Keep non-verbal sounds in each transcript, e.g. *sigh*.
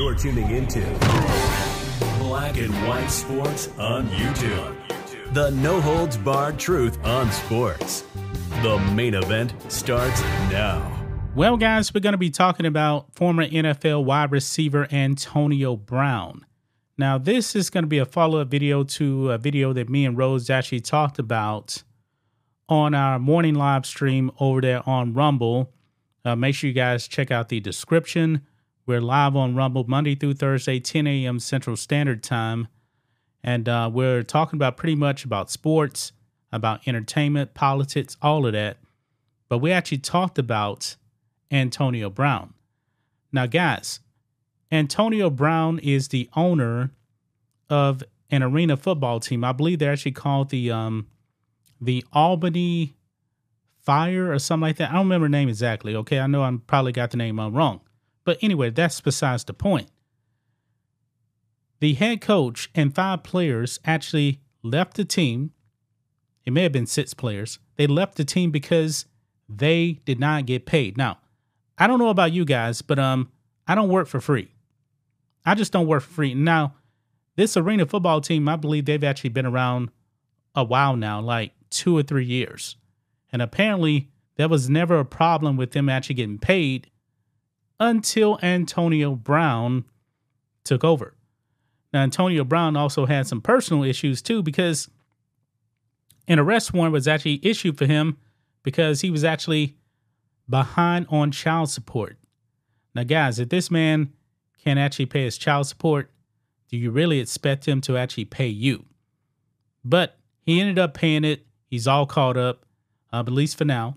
You're tuning into Black and White Sports on YouTube. The no holds barred truth on sports. The main event starts now. Well, guys, we're going to be talking about former NFL wide receiver Antonio Brown. Now, this is going to be a follow up video to a video that me and Rose actually talked about on our morning live stream over there on Rumble. Uh, make sure you guys check out the description. We're live on Rumble Monday through Thursday, 10 a.m. Central Standard Time. And uh, we're talking about pretty much about sports, about entertainment, politics, all of that. But we actually talked about Antonio Brown. Now, guys, Antonio Brown is the owner of an arena football team. I believe they're actually called the um, the Albany Fire or something like that. I don't remember the name exactly. Okay, I know I probably got the name wrong. But anyway, that's besides the point. The head coach and five players actually left the team. It may have been six players. They left the team because they did not get paid. Now, I don't know about you guys, but um, I don't work for free. I just don't work for free. Now, this arena football team, I believe they've actually been around a while now, like two or three years. And apparently, there was never a problem with them actually getting paid until Antonio Brown took over. Now, Antonio Brown also had some personal issues too because an arrest warrant was actually issued for him because he was actually behind on child support. Now, guys, if this man can't actually pay his child support, do you really expect him to actually pay you? But he ended up paying it. He's all caught up, uh, at least for now.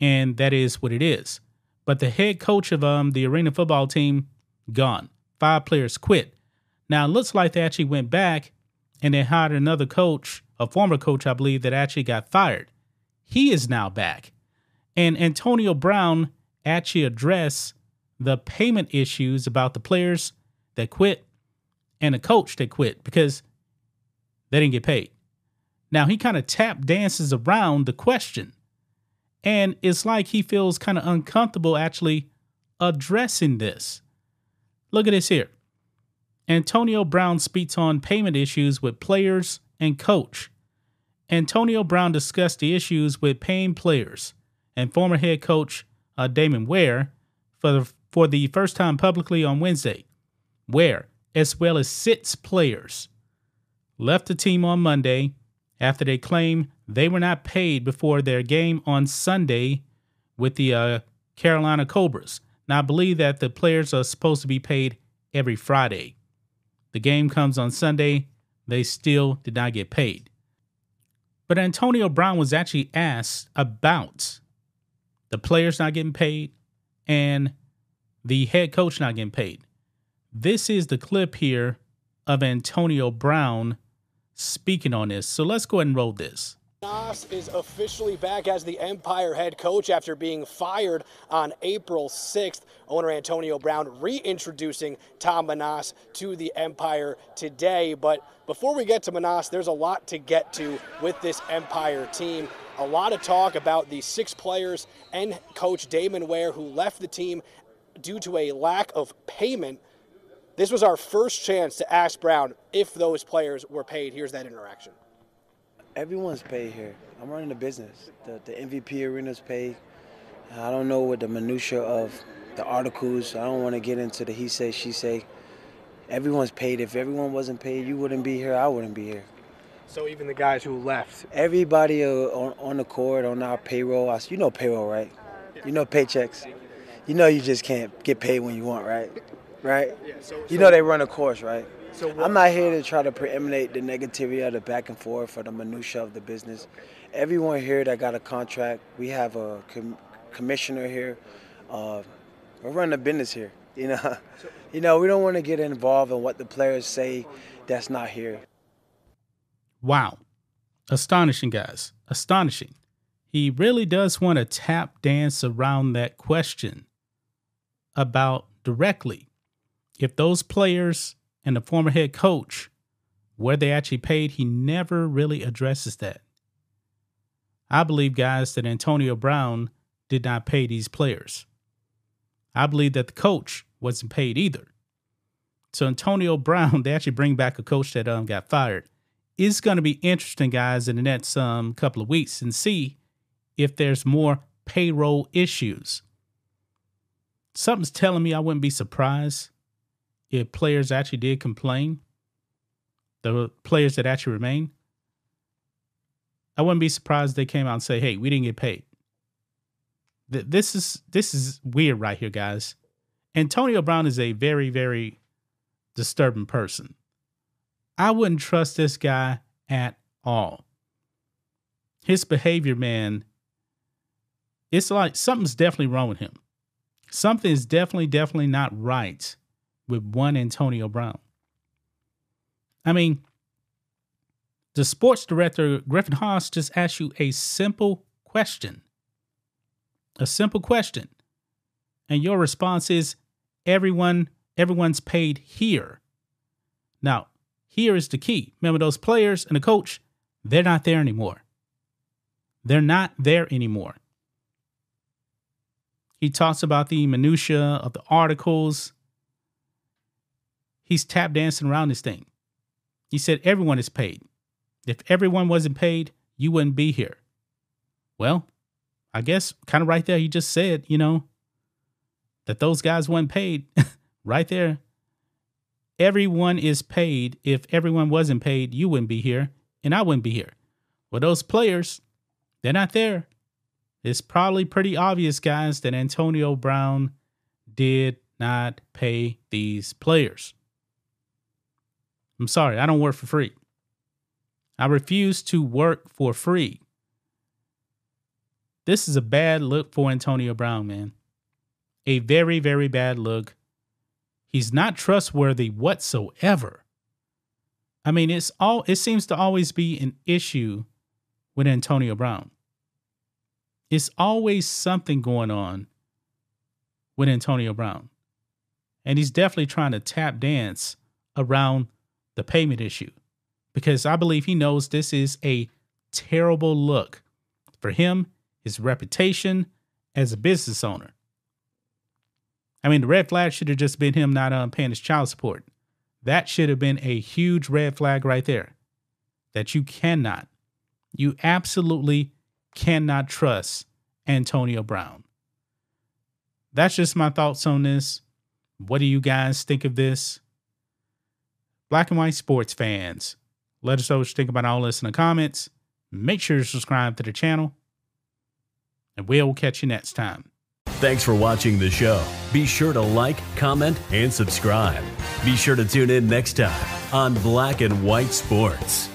And that is what it is. But the head coach of um, the arena football team, gone. Five players quit. Now it looks like they actually went back and they hired another coach, a former coach, I believe, that actually got fired. He is now back. And Antonio Brown actually addressed the payment issues about the players that quit and the coach that quit because they didn't get paid. Now he kind of tap dances around the question and it's like he feels kind of uncomfortable actually addressing this. Look at this here. Antonio Brown speaks on payment issues with players and coach. Antonio Brown discussed the issues with paying players and former head coach uh, Damon Ware for the, for the first time publicly on Wednesday. Ware, as well as six players, left the team on Monday after they claim they were not paid before their game on Sunday with the uh, Carolina Cobras. Now, I believe that the players are supposed to be paid every Friday. The game comes on Sunday. They still did not get paid. But Antonio Brown was actually asked about the players not getting paid and the head coach not getting paid. This is the clip here of Antonio Brown speaking on this. So let's go ahead and roll this. Menas is officially back as the Empire head coach after being fired on April 6th. Owner Antonio Brown reintroducing Tom Menas to the Empire today. But before we get to Menas, there's a lot to get to with this Empire team. A lot of talk about the six players and coach Damon Ware who left the team due to a lack of payment this was our first chance to ask Brown if those players were paid. Here's that interaction. Everyone's paid here. I'm running the business. The, the MVP arena's paid. I don't know what the minutia of the articles. I don't want to get into the he say she say. Everyone's paid. If everyone wasn't paid, you wouldn't be here. I wouldn't be here. So even the guys who left. Everybody uh, on, on the court on our payroll. You know payroll, right? You know paychecks. You know you just can't get paid when you want, right? Right? Yeah, so, you so, know they run a course, right? So what, I'm not here to try to preeminate the negativity of the back and forth or the minutia of the business. Everyone here that got a contract, we have a com- commissioner here. Uh, We're running a business here. *laughs* You know, you know, we don't want to get involved in what the players say. That's not here. Wow, astonishing, guys, astonishing. He really does want to tap dance around that question about directly if those players and the former head coach where they actually paid, he never really addresses that. I believe, guys, that Antonio Brown did not pay these players. I believe that the coach wasn't paid either. So Antonio *laughs* Brown, they actually bring back a coach that um got fired. It's going to be interesting, guys, in the next um couple of weeks and see if there's more payroll issues. Something's telling me I wouldn't be surprised if players actually did complain. The players that actually remain. I wouldn't be surprised they came out and say, "Hey, we didn't get paid." this is this is weird right here, guys. Antonio Brown is a very very disturbing person. I wouldn't trust this guy at all. His behavior, man, it's like something's definitely wrong with him. Something is definitely, definitely not right with one Antonio Brown. I mean, the sports director, Griffin Haas, just asked you a simple question a simple question. And your response is everyone everyone's paid here. Now, here is the key. Remember those players and the coach, they're not there anymore. They're not there anymore. He talks about the minutia of the articles. He's tap dancing around this thing. He said everyone is paid. If everyone wasn't paid, you wouldn't be here. Well, I guess kind of right there, he just said, you know, that those guys weren't paid *laughs* right there. Everyone is paid. If everyone wasn't paid, you wouldn't be here and I wouldn't be here. Well, those players, they're not there. It's probably pretty obvious, guys, that Antonio Brown did not pay these players. I'm sorry, I don't work for free. I refuse to work for free. This is a bad look for Antonio Brown, man. A very, very bad look. He's not trustworthy whatsoever. I mean, it's all it seems to always be an issue with Antonio Brown. It's always something going on with Antonio Brown. And he's definitely trying to tap dance around the payment issue because I believe he knows this is a terrible look for him his reputation as a business owner. I mean, the red flag should have just been him not um, paying his child support. That should have been a huge red flag right there. That you cannot, you absolutely cannot trust Antonio Brown. That's just my thoughts on this. What do you guys think of this? Black and white sports fans, let us know what you think about all this in the comments. Make sure to subscribe to the channel and we'll catch you next time. Thanks for watching the show. Be sure to like, comment, and subscribe. Be sure to tune in next time on Black and White Sports.